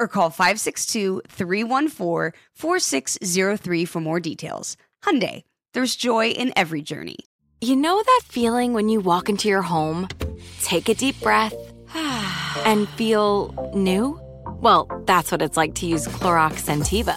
or call 562-314-4603 for more details. Hyundai, there's joy in every journey. You know that feeling when you walk into your home, take a deep breath, and feel new? Well, that's what it's like to use Clorox Scentiva.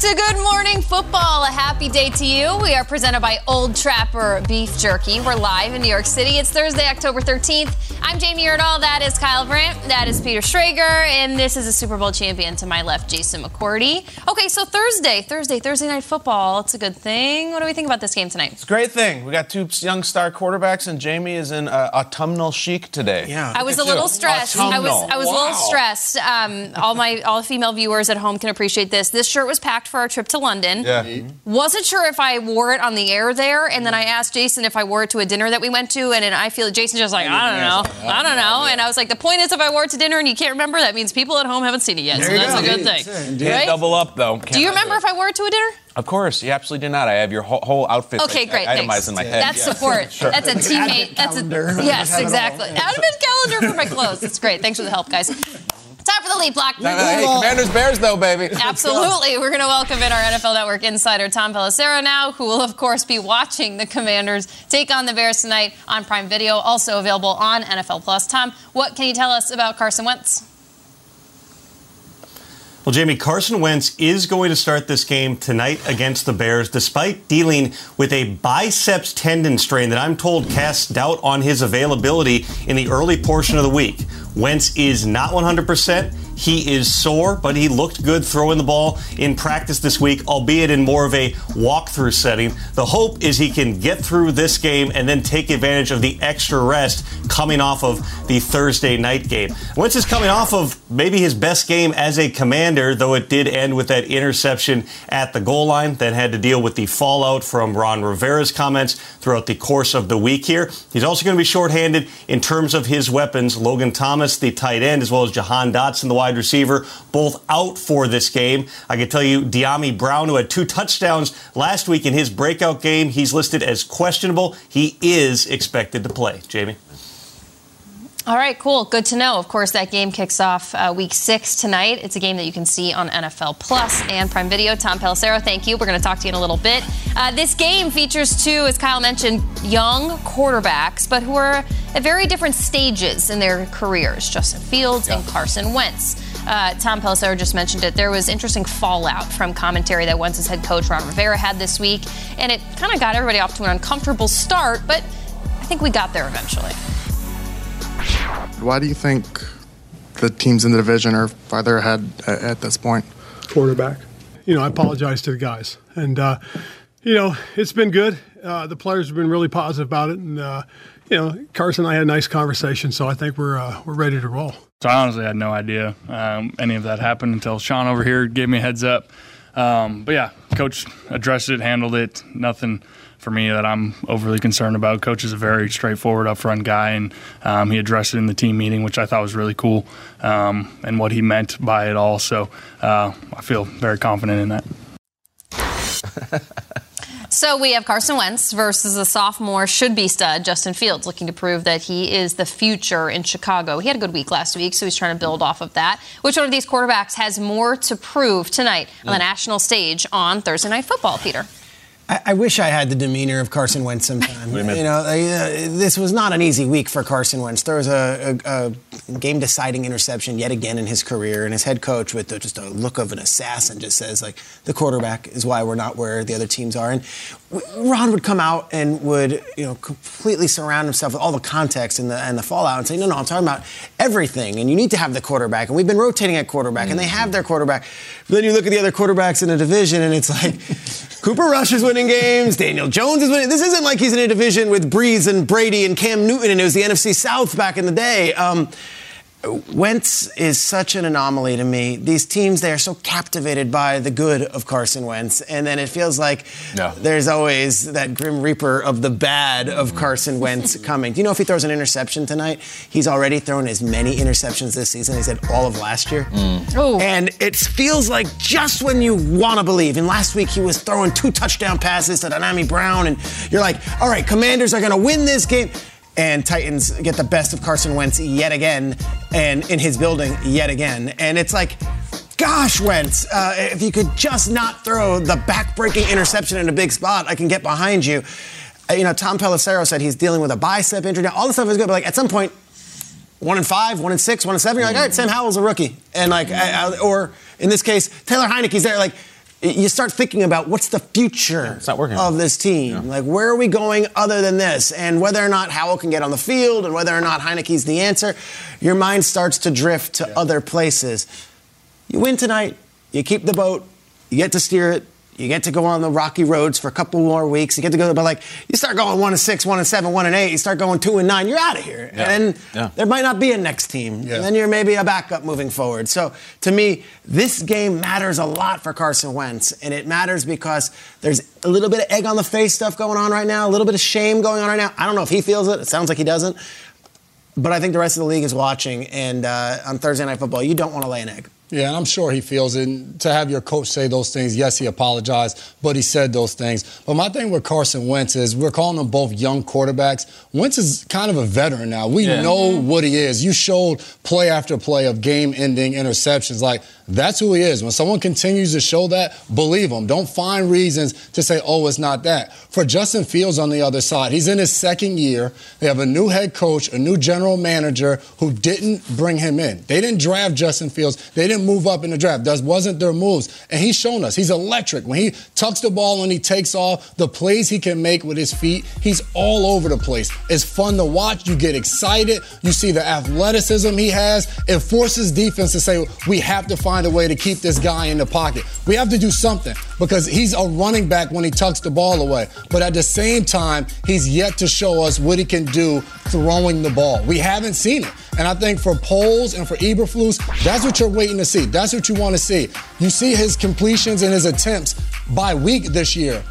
to Good Morning Football. A happy day to you. We are presented by Old Trapper Beef Jerky. We're live in New York City. It's Thursday, October 13th. I'm Jamie Erdahl. That is Kyle Brandt. That is Peter Schrager. And this is a Super Bowl champion to my left, Jason McCourty. Okay, so Thursday, Thursday, Thursday night football. It's a good thing. What do we think about this game tonight? It's a great thing. We got two young star quarterbacks, and Jamie is in uh, autumnal chic today. Yeah. I was a little stressed. I was I was a little stressed. Um, all my all female viewers at home can appreciate this. This shirt was packed for our trip to London. Yeah. Wasn't sure if I wore it on the air there, and then I asked Jason if I wore it to a dinner that we went to, and then I feel Jason just like I don't know, I don't know, and I was like, the point is, if I wore it to dinner and you can't remember, that means people at home haven't seen it yet, so that's go. a good Indeed. thing. Can't Right? double up though. Do you remember if I wore it to a dinner? Of course, you absolutely did not. I have your whole, whole outfit Okay, like, great. itemized thanks. in my head. That's Yeah. support. Sure. That's a teammate. That's a yes, exactly. Advent calendar for my clothes. That's great. Thanks for the help, guys. Time for the lead block. Hey, Commanders Bears though, baby. Absolutely. We're going to welcome in our NFL Network insider, Tom Pelissero, now, who will, of course, be watching the Commanders take on the Bears tonight on Prime Video, also available on NFL Plus. Tom, what can you tell us about Carson Wentz? Well, Jamie, Carson Wentz is going to start this game tonight against the Bears, despite dealing with a biceps tendon strain that I'm told casts doubt on his availability in the early portion of the week. Wentz is not 100%. He is sore, but he looked good throwing the ball in practice this week, albeit in more of a walkthrough setting. The hope is he can get through this game and then take advantage of the extra rest coming off of the Thursday night game. Wentz is coming off of maybe his best game as a commander, though it did end with that interception at the goal line, then had to deal with the fallout from Ron Rivera's comments throughout the course of the week here. He's also going to be shorthanded in terms of his weapons. Logan Thomas, the tight end, as well as Jahan Dotson, the wide receiver, both out for this game. I can tell you, Dyami Brown, who had two touchdowns last week in his breakout game, he's listed as questionable. He is expected to play. Jamie? All right, cool. Good to know. Of course, that game kicks off uh, week six tonight. It's a game that you can see on NFL Plus and Prime Video. Tom Pelissero, thank you. We're going to talk to you in a little bit. Uh, this game features two, as Kyle mentioned, young quarterbacks, but who are at very different stages in their careers Justin Fields and Carson Wentz. Uh, Tom Pelissero just mentioned it. There was interesting fallout from commentary that Wentz's head coach Ron Rivera had this week, and it kind of got everybody off to an uncomfortable start, but I think we got there eventually. Why do you think the teams in the division are farther ahead at, at this point? quarterback. You know, I apologize to the guys, and uh, You know, it's been good. Uh, the players have been really positive about it, and uh, you know, Carson and I had a nice conversation, so I think we're uh, we're ready to roll. So I honestly had no idea um, any of that happened until Sean over here gave me a heads up. Um, but yeah, coach addressed it, handled it. Nothing for me that I'm overly concerned about. Coach is a very straightforward, upfront guy, and um, he addressed it in the team meeting, which I thought was really cool, um, and what he meant by it all. So uh, I feel very confident in that. So we have Carson Wentz versus the sophomore should be stud Justin Fields, looking to prove that he is the future in Chicago. He had a good week last week, so he's trying to build off of that. Which one of these quarterbacks has more to prove tonight on the mm. national stage on Thursday Night Football, Peter? I, I wish I had the demeanor of Carson Wentz sometime. you know, uh, this was not an easy week for Carson Wentz. There was a, a, a game-deciding interception yet again in his career, and his head coach, with the, just a look of an assassin, just says like, "The quarterback is why we're not where the other teams are." And Ron would come out and would, you know, completely surround himself with all the context and the and the fallout, and say, "No, no, I'm talking about everything, and you need to have the quarterback." And we've been rotating at quarterback, and they have their quarterback. But then you look at the other quarterbacks in the division, and it's like Cooper Rush is winning games, Daniel Jones is winning. This isn't like he's in a division with Brees and Brady and Cam Newton, and it was the NFC South back in the day. Um, Wentz is such an anomaly to me. These teams, they are so captivated by the good of Carson Wentz. And then it feels like No. there's always that grim reaper of the bad of mm-hmm. Carson Wentz coming. Do you know if he throws an interception tonight? He's already thrown as many interceptions this season as he had all of last year. Mm. Oh. And it feels like just when you want to believe. And last week he was throwing two touchdown passes to Dyami Brown. And you're like, all right, commanders are going to win this game and Titans get the best of Carson Wentz yet again, and in his building yet again. And it's like, gosh, Wentz, uh, if you could just not throw the back-breaking interception in a big spot, I can get behind you. Uh, you know, Tom Pelissero said he's dealing with a bicep injury. Now, all this stuff is good, but like at some point, one and five, one and six, one and seven. You're like, all right, Sam Howell's a rookie, and like, I- I- or in this case, Taylor Heinicke's there. Like, you start thinking about what's the future working. of this team. Like, where are we going other than this? And whether or not Howell can get on the field, and whether or not Heinicke's the answer, your mind starts to drift to other places. You win tonight, you keep the boat, you get to steer it. You get to go on the rocky roads for a couple more weeks. You get to go, but like you start going one and six, one and seven, one and eight. You start going two and nine. You're out of here, Yeah. and Yeah. there might not be a next team. And then you're maybe a backup moving forward. So to me, this game matters a lot for Carson Wentz, and it matters because there's a little bit of egg on the face stuff going on right now, a little bit of shame going on right now. I don't know if he feels it. It sounds like he doesn't. But I think the rest of the league is watching, and uh, on Thursday Night Football, you don't want to lay an egg. Yeah, and I'm sure he feels it. And to have your coach say those things, yes, he apologized, but he said those things. But my thing with Carson Wentz is we're calling them both young quarterbacks. Wentz is kind of a veteran now. We Yeah. know what he is. You showed play after play of game-ending interceptions. Like that's who he is. When someone continues to show that, believe him. Don't find reasons to say, "Oh, it's not that." For Justin Fields on the other side, he's in his second year. They have a new head coach, a new general manager who didn't bring him in. They didn't draft Justin Fields. They didn't move up in the draft. That wasn't their moves. And he's shown us he's electric. When he tucks the ball and he takes off, the plays he can make with his feet, he's all over the place. It's fun to watch. You get excited. You see the athleticism he has. It forces defense to say, we have to find a way to keep this guy in the pocket. We have to do something because he's a running back when he tucks the ball away. But at the same time, he's yet to show us what he can do throwing the ball. We haven't seen it. And I think for Poles and for Eberflus, that's what you're waiting to see. That's what you want to see. You see his completions and his attempts by week this year.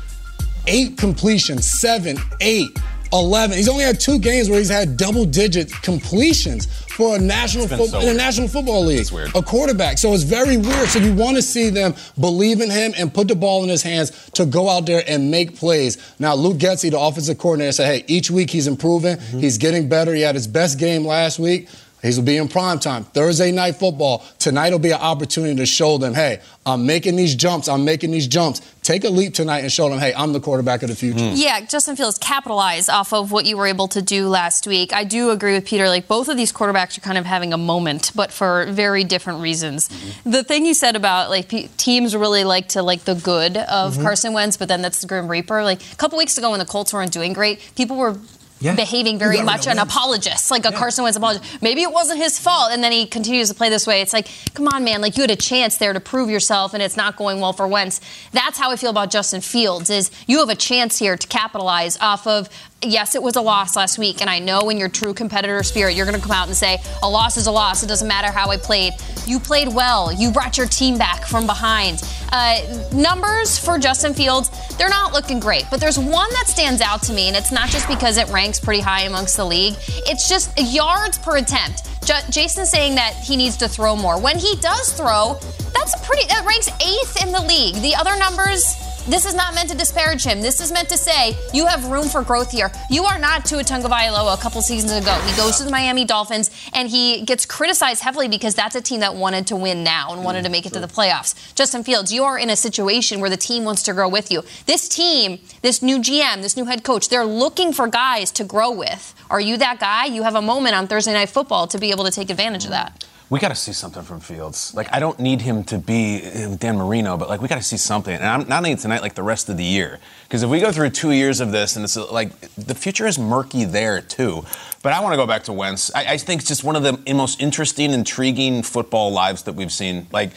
Eight completions, seven, eight, 11. He's only had two games where he's had double digit completions for a national football so in a national football league. It's weird. A quarterback. So it's very weird. So you want to see them believe in him and put the ball in his hands to go out there and make plays. Now, Luke Getsy, the offensive coordinator, said, hey, each week he's improving. Mm-hmm. He's getting better. He had his best game last week. He'll be in prime time. Thursday night football. Tonight will be an opportunity to show them, hey, I'm making these jumps. I'm making these jumps. Take a leap tonight and show them, hey, I'm the quarterback of the future. Yeah, Justin Fields capitalized off of what you were able to do last week. I do agree with Peter. Like both of these quarterbacks are kind of having a moment, but for very different reasons. The thing you said about like teams really like to like the good of Mhm. Carson Wentz, but then that's the Grim Reaper. Like a couple weeks ago when the Colts weren't doing great, people were yeah. behaving very much an apologist, like a yeah. Carson Wentz apologist. Maybe it wasn't his fault, and then he continues to play this way. It's like, come on, man, like you had a chance there to prove yourself, and it's not going well for Wentz. That's how I feel about Justin Fields. Is you have a chance here to capitalize off of yes, it was a loss last week, and I know in your true competitor spirit, you're going to come out and say, a loss is a loss. It doesn't matter how I played. You played well. You brought your team back from behind. Uh, numbers for Justin Fields, they're not looking great, but there's one that stands out to me, and it's not just because it ranks pretty high amongst the league. It's just yards per attempt. J- Jason's saying that he needs to throw more. When he does throw, that's pretty, that ranks eighth in the league. The other numbers, this is not meant to disparage him. This is meant to say you have room for growth here. You are not Tua Tagovailoa a couple seasons ago. He goes to the Miami Dolphins and he gets criticized heavily because that's a team that wanted to win now and wanted to make it to the playoffs. Justin Fields, you are in a situation where the team wants to grow with you. This team, this new GM, this new head coach, they're looking for guys to grow with. Are you that guy? You have a moment on Thursday Night Football to be able to take advantage of that we got to see something from Fields. Like, I don't need him to be Dan Marino, but like, we got to see something. And I'm not only tonight, like the rest of the year. Because if we go through two years of this, and it's like the future is murky there too. But I want to go back to Wentz. I, I think it's just one of the most interesting, intriguing football lives that we've seen. Like,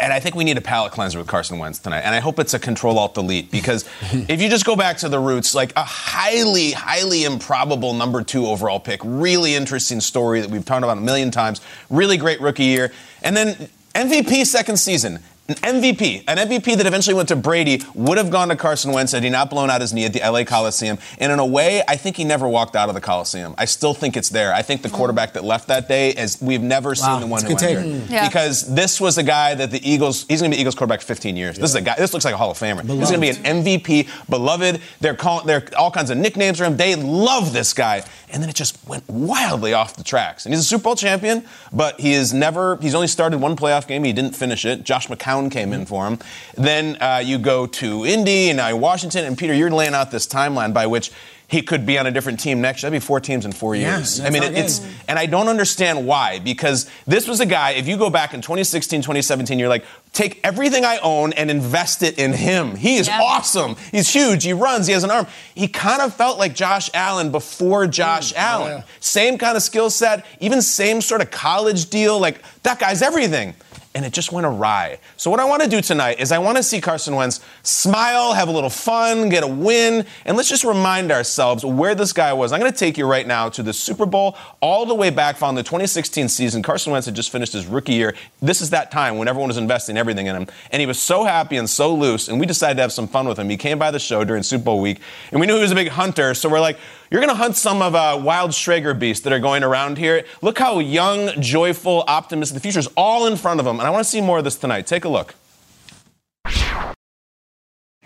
and I think we need a palate cleanser with Carson Wentz tonight. And I hope it's a control alt delete because if you just go back to the roots, like a highly, highly improbable number two overall pick, really interesting story that we've talked about a million times, really great rookie year. And then MVP second season. An MVP, an MVP that eventually went to Brady, would have gone to Carson Wentz had he not blown out his knee at the LA Coliseum. And in a way, I think he never walked out of the Coliseum. I still think it's there. I think the quarterback that left that day is we've never wow, seen the one who entered. Mm. Yeah. Because this was a guy that the Eagles, he's going to be Eagles quarterback 15 years. Yeah. This is a guy. This looks like a Hall of Famer. Beloved. He's going to be an MVP, beloved. They're calling, they're all kinds of nicknames for him. They love this guy. And then it just went wildly off the tracks. And he's a Super Bowl champion, but he is never. He's only started one playoff game. He didn't finish it. Josh McCown Brown came in for him. Then uh, you go to Indy and now Washington. And Peter, you're laying out this timeline by which he could be on a different team next year. That'd be four teams in four years. Yeah, I mean, it, it's, and I don't understand why, because this was a guy, if you go back in 2016, 2017, you're like, take everything I own and invest it in him. He is yeah. awesome. He's huge. He runs. He has an arm. He kind of felt like Josh Allen before Josh mm, Allen. Yeah. Same kind of skill set, even same sort of college deal. Like, that guy's everything and it just went awry. So what I want to do tonight is I want to see Carson Wentz smile, have a little fun, get a win, and let's just remind ourselves where this guy was. I'm going to take you right now to the Super Bowl, all the way back from the 2016 season. Carson Wentz had just finished his rookie year. This is that time when everyone was investing everything in him, and he was so happy and so loose, and we decided to have some fun with him. He came by the show during Super Bowl week, and we knew he was a big hunter, so we're like, you're going to hunt some of uh, wild Schrager beasts that are going around here. Look how young, joyful, optimistic. The future is all in front of him. And I want to see more of this tonight. Take a look.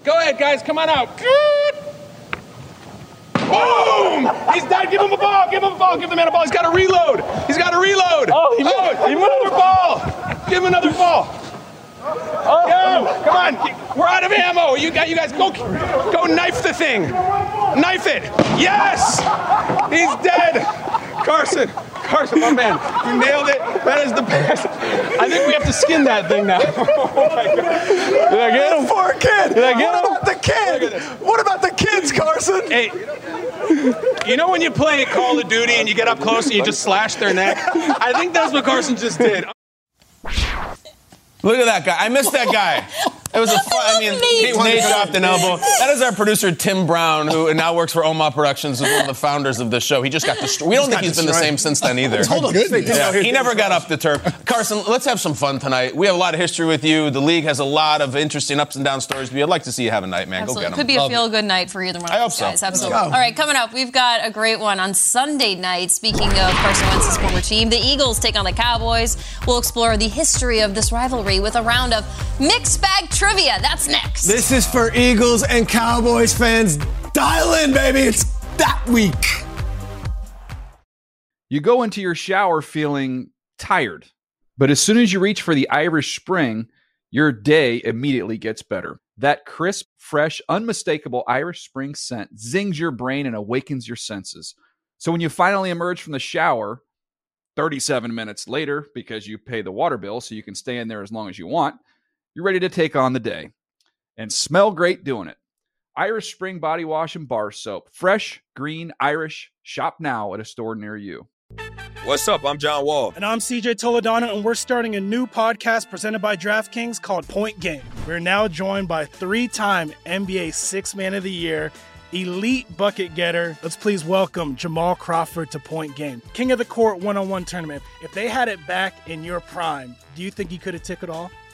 Go ahead, guys. Come on out. Good. Boom! He's dead. Give him a ball. Give him a ball. Give the man a ball. He's got to reload. He's got to reload. Oh, he moved. Oh, give him another ball. Give him another ball. Oh. Go. Come on. We're out of ammo. You got. You guys go. Go knife the thing. Knife it. Yes! He's dead. Carson. Carson, my man. You nailed it. That is the best. I think we have to skin that thing now. oh my God. Did I get him? Poor kid. Did I get what him? about the kid? What about the kids, Carson? Hey, you know when you play Call of Duty and you get up close and you just slash their neck? I think that's what Carson just did. Look at that guy. I missed that guy. It was a fun. I mean, Nate, Nate dropped an elbow. That is our producer Tim Brown, who now works for Oma Productions, is one of the founders of the show. He just got destroyed. We don't think he's been the same since then either. Hold on, yeah, he never got up the turf. Carson, let's have some fun tonight. We have a lot of history with you. The league has a lot of interesting ups and down stories. I'd like to see you have a night, man. Absolutely. Go get them. Could be a feel good night for either one. of I hope so. Absolutely. All right, coming up, we've got a great one on Sunday night. Speaking of Carson Wentz's former team, the Eagles take on the Cowboys. We'll explore the history of this rivalry with a round of mixed bag trivia. That's next next. This is for Eagles and Cowboys fans. Dial in, baby. It's that week. You go into your shower feeling tired, but as soon as you reach for the Irish Spring, your day immediately gets better. That crisp, fresh, unmistakable Irish Spring scent zings your brain and awakens your senses. So when you finally emerge from the shower, 37 minutes later, because you pay the water bill so you can stay in there as long as you want, you're ready to take on the day and smell great doing it. Irish Spring Body Wash and Bar Soap. Fresh, green, Irish. Shop now at a store near you. What's up? I'm John Wall. And I'm CJ Toledano, and we're starting a new podcast presented by DraftKings called Point Game. We're now joined by three time NBA Six Man of the Year, elite bucket getter. Let's please welcome Jamal Crawford to Point Game. King of the Court one on one tournament. If they had it back in your prime, do you think you could have took it all?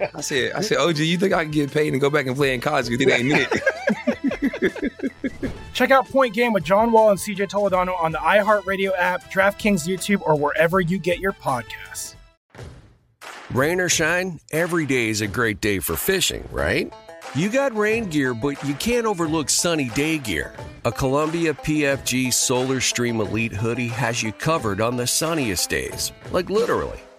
I said, I said, OG, you think I can get paid and go back and play in college? You think they ain't it? Check out Point Game with John Wall and CJ Toledano on the iHeartRadio app, DraftKings YouTube, or wherever you get your podcasts. Rain or shine, every day is a great day for fishing, right? You got rain gear, but you can't overlook sunny day gear. A Columbia PFG Solar Stream Elite hoodie has you covered on the sunniest days. Like literally.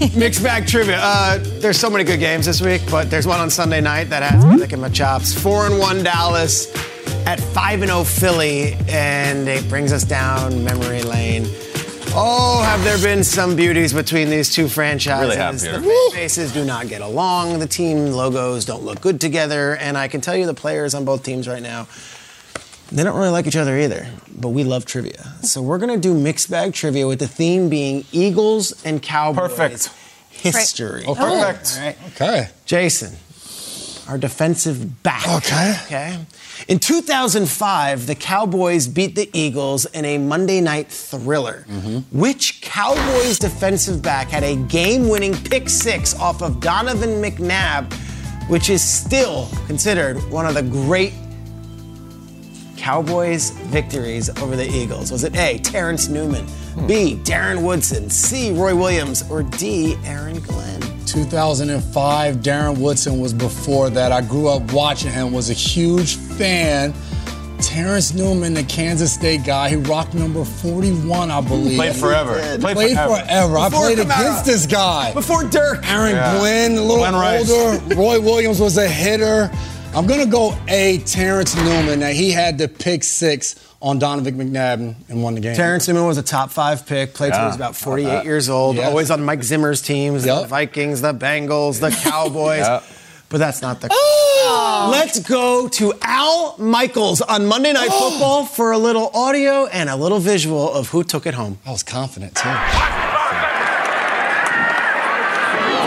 Mixed bag trivia. Uh, there's so many good games this week, but there's one on Sunday night that has me licking my chops. Four and one Dallas at five and zero Philly, and it brings us down memory lane. Oh, have there been some beauties between these two franchises? Really have, Peter. the fan bases do not get along. The team logos don't look good together, and I can tell you the players on both teams right now. They don't really like each other either, but we love trivia. So we're gonna do mixed bag trivia with the theme being Eagles and Cowboys. Perfect. History. Oh, perfect. All right. Okay. Jason, our defensive back. Okay. Okay. In 2005, the Cowboys beat the Eagles in a Monday night thriller. Mm-hmm. Which Cowboys defensive back had a game winning pick six off of Donovan McNabb, which is still considered one of the great Cowboys victories over the Eagles? Was it A, Terrence Newman, B, Darren Woodson, C, Roy Williams, or D, Aaron Glenn? 2005, Darren Woodson was before that. I grew up watching him, was a huge fan. Terrence Newman, the Kansas State guy, he rocked number 41, I believe. Played forever. Played, Played forever. forever. I played Kamara. against this guy. Before Dirk. Aaron Yeah. Glenn, a little Glenn Rice. older. Roy Williams was a hitter. I'm gonna go A. Terrence Newman. Now he had the pick six on Donovan McNabb and won the game. Terrence Newman was a top five pick, played till he was about 48 years old, Yeah. always on Mike Zimmer's teams, the Vikings, the Bengals, the Cowboys. Yeah. But that's not the. Oh! Let's go to Al Michaels on Monday Night oh! Football for a little audio and a little visual of who took it home. I was confident too.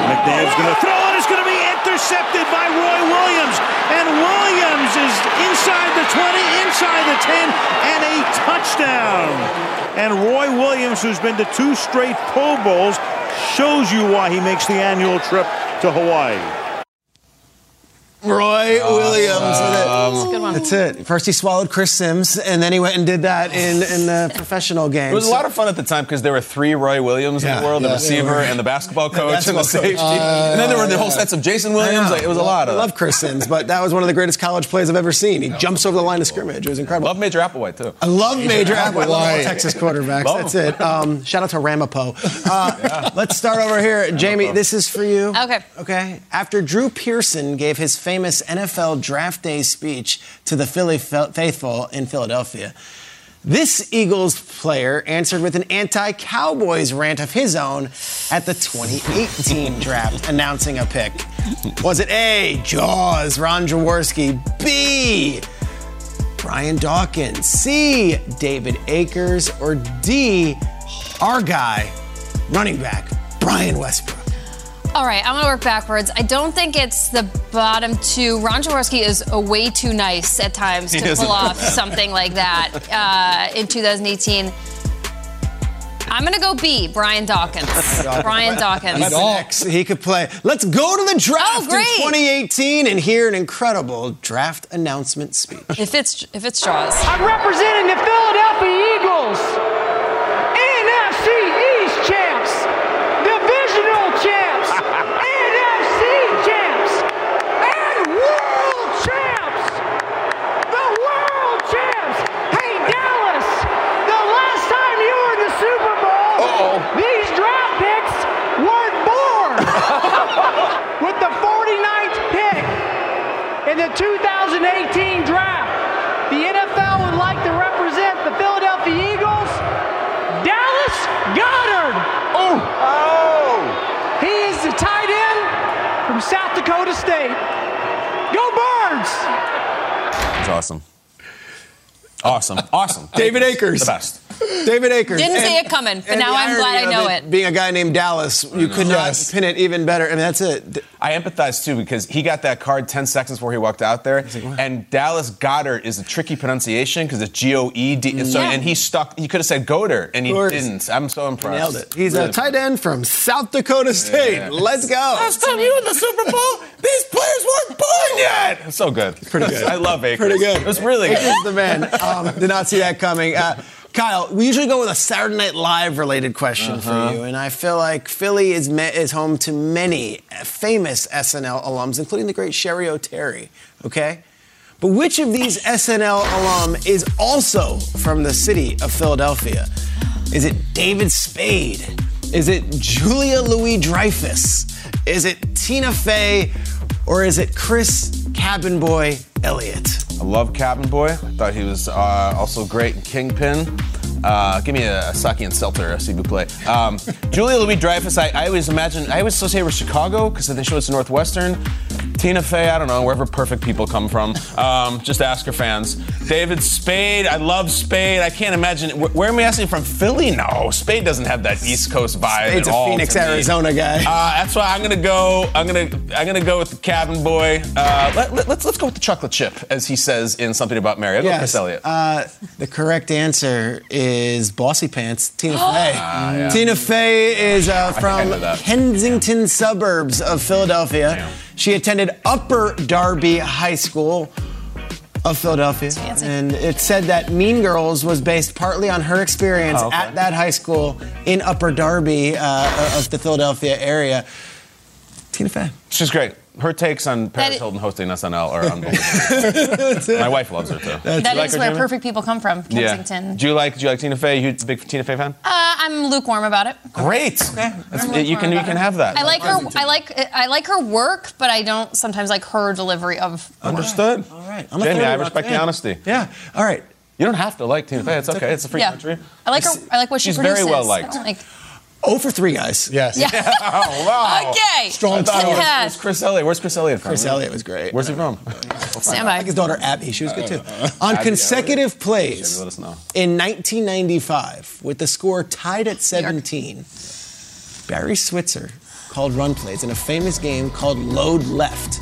McNabb's going to throw it. It's going to be intercepted by Roy Williams. And Williams is inside the 20, inside the 10, and a touchdown. And Roy Williams, who's been to two straight Pro Bowls, shows you why he makes the annual trip to Hawaii. Roy Williams. Um, That's, it. That's it. First he swallowed Chris Simms, and then he went and did that in, in the professional game. It was a lot of fun at the time because there were three Roy Williams in Yeah, the world: the yeah. receiver and the basketball coach and the basketball coach. safety. and then there were the whole sets of Jason Williams. Like, it was a lot of. I of. love Chris Simms, but that was one of the greatest college plays I've ever seen. He jumps over the line of scrimmage. It was incredible. Love Major Applewhite too. I love Major Applewhite. I love all Texas quarterbacks. Love That's him. it. Um, shout out to Ramapo. Uh, Let's start over here. Jamie, this is for you. Okay. Okay. After Drew Pearson gave his famous NFL draft day speech to the Philly faithful in Philadelphia, This Eagles player answered with an anti Cowboys rant of his own at the 2018 draft, announcing a pick. Was it A, Jaws, Ron Jaworski, B, Brian Dawkins, C, David Akers, or D, our guy, running back, Brian Westbrook? All right, I'm going to work backwards. I don't think it's the bottom two. Ron Jaworski is a way too nice at times to pull off something like that uh, in 2018. I'm going to go B, Brian Dawkins. Brian Dawkins. That's an He could play. Let's go to the draft Oh, great. in 2018 and hear an incredible draft announcement speech. If it's if it's Jaws. I'm representing the Philadelphia Eagles. NFC East champs. Divisional champs. NFC champs. And world champs. The world champs. Hey, Dallas, the last time you were in the Super Bowl, these draft picks weren't born. With the 49th pick in the 2018 draft, the NFL would like to represent the Philadelphia Eagles. Dallas Goedert. Oh. Oh. He is the tight end from South Dakota State. Go Birds. It's awesome. Awesome. Awesome. David Akers. The best. David Akers. Didn't see it coming, but now I'm glad I know of it. Being a guy named Dallas, you could not pin it even better. I mean, that's it. I empathize too because he got that card 10 seconds before he walked out there. and Dallas Goedert is a tricky pronunciation because it's G O E D. So, Yeah. and he stuck, he could have said Goddard and he Of course. didn't. I'm so impressed. Nailed it. He's Really a tight end from South Dakota State. Yeah. Let's go. Last time you were in the Super Bowl, these players weren't born yet. So good. Pretty good. I love Akers. Pretty good. It was really Akers good. is the man. Um, did not see that coming. Uh, Kyle, we usually go with a Saturday Night Live related question Uh-huh. for you, and I feel like Philly is me- is home to many famous SNL alums, including the great Cheri Oteri. Okay, but which of these SNL alum is also from the city of Philadelphia? Is it David Spade? Is it Julia Louis Dreyfus? Is it Tina Fey? Or is it Chris Cabin Boy Elliott? I love Cabin Boy. I thought he was uh, also great in Kingpin. Uh, give me a, sake and seltzer, s'il vous plaît. Um, Julia Louis Dreyfus, I, I always imagine, I always associate with Chicago because they show us Northwestern. Tina Fey, I don't know, wherever perfect people come from. Um, just ask her fans. David Spade, I love Spade. I can't imagine. Where, where am I asking from? Philly? No, Spade doesn't have that East Coast vibe Spade's at a all. Phoenix, to me. Arizona guy. Uh, that's why I'm gonna go. I'm gonna. I'm gonna go with the Cabin Boy. Uh, let, let, let's let's go with the chocolate chip, as he says in something about Mary. I'll go with Chris Elliott. Uh, the correct answer is Bossy Pants, Tina Fey. Ah, yeah. Tina Fey is uh, think I from know that. Kensington suburbs of Philadelphia. She attended Upper Darby High School of Philadelphia. And it said that Mean Girls was based partly on her experience Oh, okay. at that high school in Upper Darby uh, of the Philadelphia area. Tina Fey. She's great. Her takes on Paris That- Hilton hosting SNL are unbelievable. My wife loves her too. That like is where Jamie? perfect people come from, Kensington. Yeah. Do you like Do you like Tina Fey? You a big Tina Fey fan? Uh, I'm lukewarm about it. Great. That's- you can you can have that. I like her. I like I like her work, but I don't sometimes like her delivery of. Understood. All right. I'm Jamie, I respect the honesty. Yeah. All right. You don't have to like Tina Fey. It's okay. It's a free Yeah. country. I like her. I like what she She's very produces. well I liked. Don't. Oh for three, guys. Yes. Yeah. oh wow. Okay. Strong I thought it was, Yeah. it was Chris Elliott. Where's Chris Elliott from? Chris Elliott was great. Where's he from? Stand I by. think his daughter Abby, she was good too. Uh, On Abby, consecutive Jamie, plays let us know. in 1995, with the score tied at 17, Barry Switzer called run plays in a famous game called Load Left.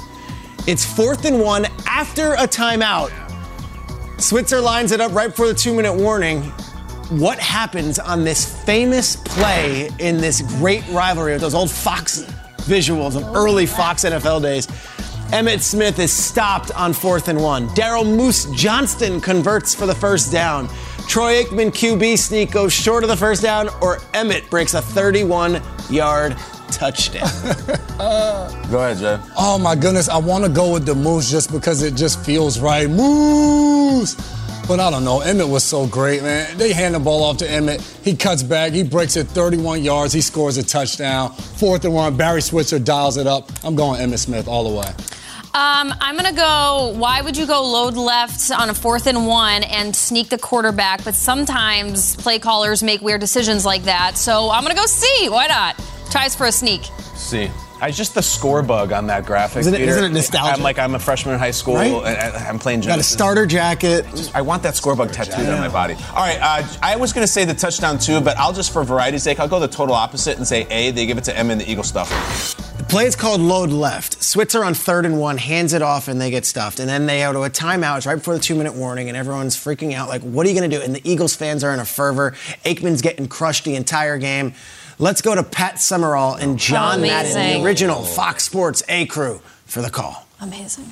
It's fourth and one after a timeout. Switzer lines it up right before the two minute warning. What happens on this famous play in this great rivalry with those old Fox visuals of early Fox NFL days? Emmitt Smith is stopped on fourth and one. Daryl Moose Johnston converts for the first down. Troy Aikman QB sneak goes short of the first down, or Emmitt breaks a 31 yard touchdown. Go ahead, Jay. Oh my goodness, I want to go with the Moose just because it just feels right. Moose! But I don't know. Emmitt was so great, man. They hand the ball off to Emmitt. He cuts back. He breaks it 31 yards. He scores a touchdown. Fourth and one. Barry Switzer dials it up. I'm going Emmitt Smith all the way. Um, I'm going to go. Why would you go load left on a fourth and one and sneak the quarterback? But sometimes play callers make weird decisions like that. So I'm going to go C. Why not? Tries for a sneak. See. I just the score bug on that graphic. Isn't it- Peter. isn't it nostalgic? I'm like I'm a freshman in high school. Right? and I, am playing. Got a starter jacket. I want that score bug tattooed on my body. All right, uh, I was going to say the touchdown too, but I'll just for variety's sake, I'll go the total opposite and say A. They give it to M and the Eagle stuff. The play is called load left. Switzer on third and one hands it off and they get stuffed. And then they go to a timeout. It's right before the two minute warning and everyone's freaking out like, what are you going to do? And the Eagles fans are in a fervor. Aikman's getting crushed the entire game. Let's go to Pat Summerall and oh, John Madden, the original Fox Sports A crew, for the call. Amazing.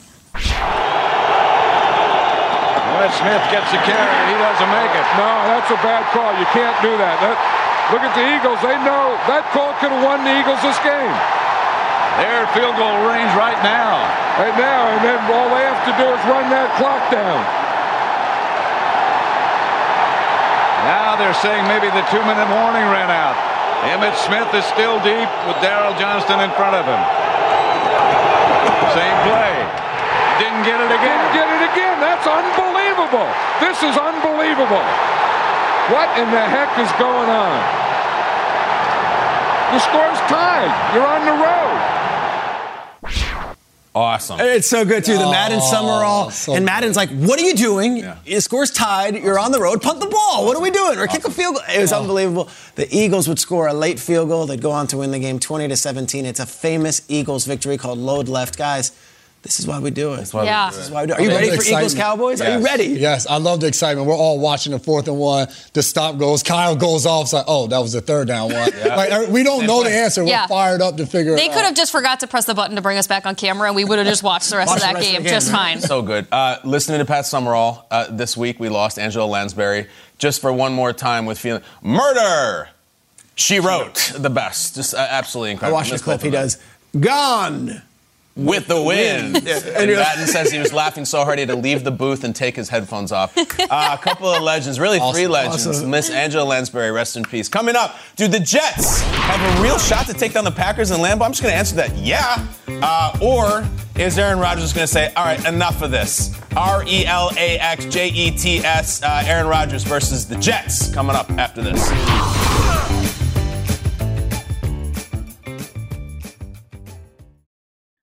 Wes Smith gets the carry. He doesn't make it. No, that's a bad call. You can't do that. that look at the Eagles. They know that call could have won the Eagles this game. They're field goal range right now. Right now, and then all they have to do is run that clock down. Now they're saying maybe the two-minute warning ran out. Emmitt Smith is still deep with Daryl Johnston in front of him. Same play. Didn't get it again. Didn't get it again. That's unbelievable. This is unbelievable. What in the heck is going on? The score's tied. You're on the road. Awesome. It's so good too. The Madden Oh, Summerall so and Madden's like, "What are you doing? Your score's tied. You're on the road. Punt the ball. What are we doing? Or kick a field goal." It was unbelievable. The Eagles would score a late field goal. They'd go on to win the game, 20 to 17. It's a famous Eagles victory called load left, guys. This is why we do it. why we Yeah. This is why we do it. Are you ready for Eagles Cowboys? Are you ready? Yes, I love the excitement. We're all watching the fourth and one. The stop goes. Kyle goes off. It's like, oh, that was the third down one. Like er, we don't Same know play. the answer. We're Yeah. fired up to figure They it out. They could have just forgot to press the button to bring us back on camera, and we would have just watched the rest Watch of that rest of game just fine. So good. Uh, listening to Pat Summerall uh, this week, we lost Angela Lansbury. Just for one more time with feeling murder. She wrote the best. Just uh, absolutely I incredible. watched the clip. He does. Gone. With the wind. Yeah. And Madden says he was laughing so hard he had to leave the booth and take his headphones off. Uh, a couple of legends, really three legends. Awesome. Miss Angela Lansbury, rest in peace. Coming up, do the Jets have a real shot to take down the Packers and Lambeau? I'm just going to answer that, yeah. Uh, or is Aaron Rodgers just going to say, all right, enough of this? R E L A X J E T S, uh, Aaron Rodgers versus the Jets. Coming up after this.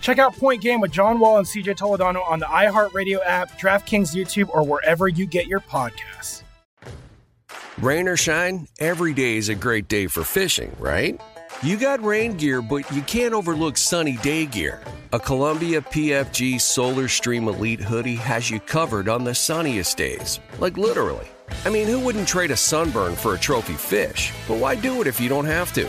Check out Point Game with John Wall and CJ Toledano on the iHeartRadio app, DraftKings YouTube, or wherever you get your podcasts. Rain or shine, every day is a great day for fishing, right? You got rain gear, but you can't overlook sunny day gear. A Columbia PFG Solar Stream Elite hoodie has you covered on the sunniest days. Like literally. I mean, who wouldn't trade a sunburn for a trophy fish? But why do it if you don't have to?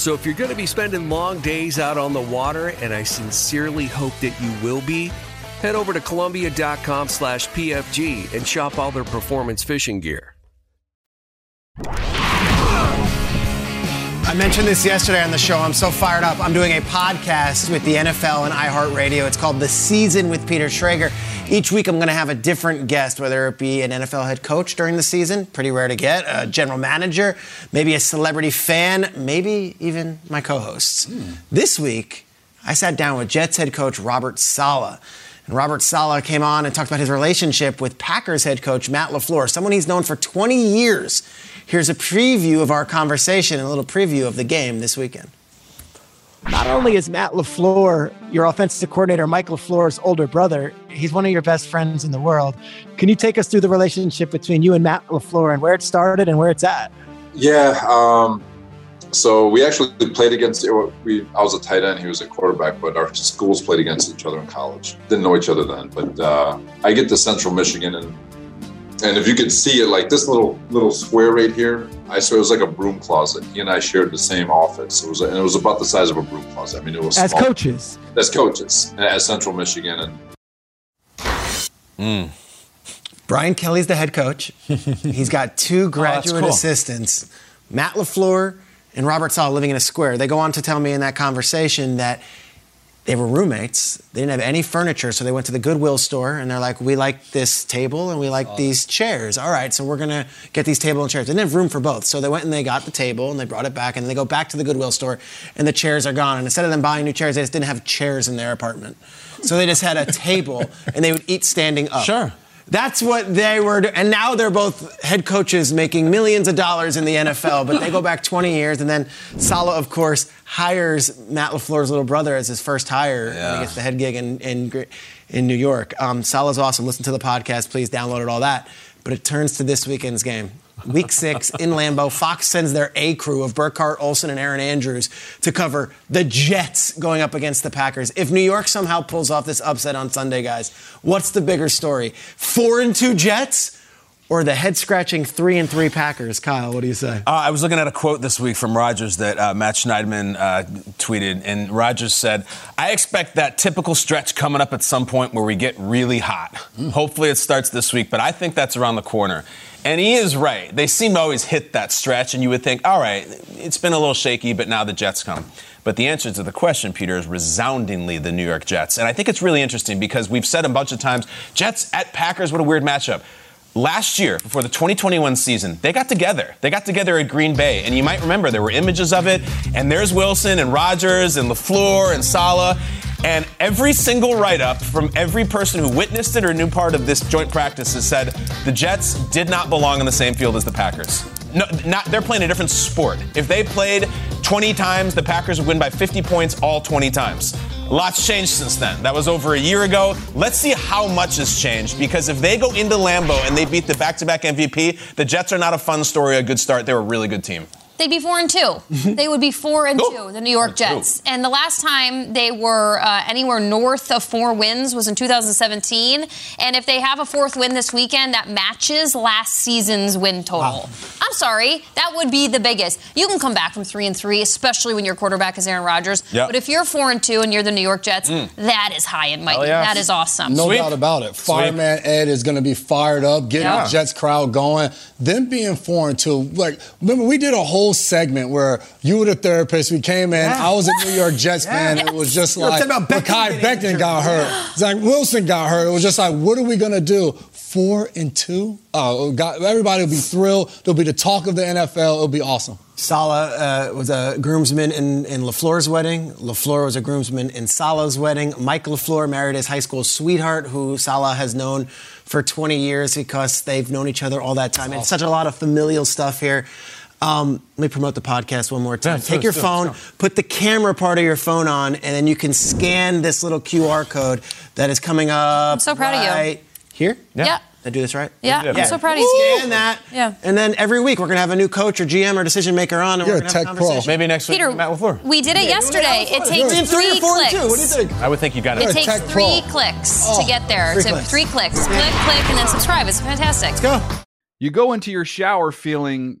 So if you're going to be spending long days out on the water, and I sincerely hope that you will be, head over to Columbia.com slash PFG and shop all their performance fishing gear. I mentioned this yesterday on the show. I'm so fired up. I'm doing a podcast with the NFL and iHeartRadio. It's called The Season with Peter Schrager. Each week, I'm going to have a different guest, whether it be an NFL head coach during the season, pretty rare to get, a general manager, maybe a celebrity fan, maybe even my co hosts. Hmm. This week, I sat down with Jets head coach Robert Saleh. And Robert Saleh came on and talked about his relationship with Packers head coach Matt LaFleur, someone he's known for 20 years. Here's a preview of our conversation and a little preview of the game this weekend. Not only is Matt LaFleur your offensive coordinator, Mike LaFleur's older brother, he's one of your best friends in the world. Can you take us through the relationship between you and Matt LaFleur and where it started and where it's at? Yeah. Um, so we actually played against. We I was a tight end. He was a quarterback, but our schools played against each other in college. Didn't know each other then, but uh, I get to Central Michigan and and if you could see it, like this little little square right here, I swear it was like a broom closet. He and I shared the same office. It was, and it was about the size of a broom closet. I mean, it was As small. coaches. As coaches uh, at Central Michigan, and hmm. Brian Kelly's the head coach. He's got two oh, graduate cool. assistants, Matt LaFleur and Robert Saleh living in a square. They go on to tell me in that conversation that they were roommates. They didn't have any furniture, so they went to the Goodwill store and they're like, "We like this table and we like these chairs. All right, so we're gonna get these table and chairs." They didn't have room for both, so they went and they got the table and they brought it back, and then they go back to the Goodwill store, and the chairs are gone. And instead of them buying new chairs, they just didn't have chairs in their apartment, so they just had a table and they would eat standing up. Sure. That's what they were, and now they're both head coaches making millions of dollars in the NFL. But they go back 20 years, and then Saleh, of course, hires Matt LaFleur's little brother as his first hire when Yeah. he gets the head gig in in, in New York. Um, Saleh's awesome. Listen to the podcast, please download it, all that. But it turns to this weekend's game. Week six in Lambeau, Fox sends their A crew of Burkhardt, Olsen, and Erin Andrews to cover the Jets going up against the Packers. If New York somehow pulls off this upset on Sunday, guys, what's the bigger story? Four and two Jets or the head scratching three and three Packers? Kyle, what do you say? Uh, I was looking at a quote this week from Rodgers that uh, Matt Schneidman uh, tweeted, and Rodgers said, I expect that typical stretch coming up at some point where we get really hot. Hopefully it starts this week, but I think that's around the corner. And he is right. They seem to always hit that stretch, and you would think, all right, it's been a little shaky, but now the Jets come. But the answer to the question, Peter, is resoundingly the New York Jets. And I think it's really interesting because we've said a bunch of times Jets at Packers, what a weird matchup. Last year, before the 2021 season, they got together. They got together at Green Bay, and you might remember there were images of it. And there's Wilson and Rodgers and LaFleur and Saleh, and every single write-up from every person who witnessed it or knew part of this joint practice has said the Jets did not belong in the same field as the Packers. No, not they're playing a different sport. If they played 20 times, the Packers would win by 50 points all 20 times. Lots changed since then. That was over a year ago. Let's see how much has changed because if they go into Lambeau and they beat the back-to-back MVP, the Jets are not a fun story, a good start. They're a really good team. They'd be four and two. they would be four and two, the New York Jets. And the last time they were uh, anywhere north of four wins was in 2017. And if they have a fourth win this weekend, that matches last season's win total. I'm sorry, that would be the biggest. You can come back from three and three, especially when your quarterback is Aaron Rodgers. Yep. But if you're four and two and you're the New York Jets, that is high and mighty. That is awesome. No doubt about it. Fireman Ed is going to be fired up, getting Yeah. the Jets crowd going. Them being four and two, like remember we did a whole segment where you were the therapist. We came in. I was a New York Jets fan. It was just You like talking about Beckham Makai getting got hurt. Zach Wilson got hurt. It was just like, what are we gonna do? Four and two? Oh, God, everybody will be thrilled. They'll be the talk of the NFL. It'll be awesome. Saleh uh, was a groomsman in, in LaFleur's wedding. LaFleur was a groomsman in Saleh's wedding. Mike LaFleur married his high school sweetheart, who Saleh has known for 20 years because they've known each other all that time. And such a lot of familial stuff here. Um, let me promote the podcast one more time. Yeah, Take sure, your sure, phone, put the camera part of your phone on, and then you can scan this little QR code that is coming up. I'm so proud of you. right Here? Yeah. Did I do this right? Yeah, I'm so proud of you. Scan that. Yeah. And then every week we're gonna have a new coach or GM or decision maker on, and You're we're a gonna have tech a pro. Maybe next week, Peter, Matt LaFleur. We did it Yeah, yesterday. we're It gonna takes have three three or four clicks. two. What do you think? I would think you got it. It takes three pro. clicks Oh, to get there. three to clicks. three clicks. Click, click, and then subscribe. It's fantastic. Let's go. You go into your shower feeling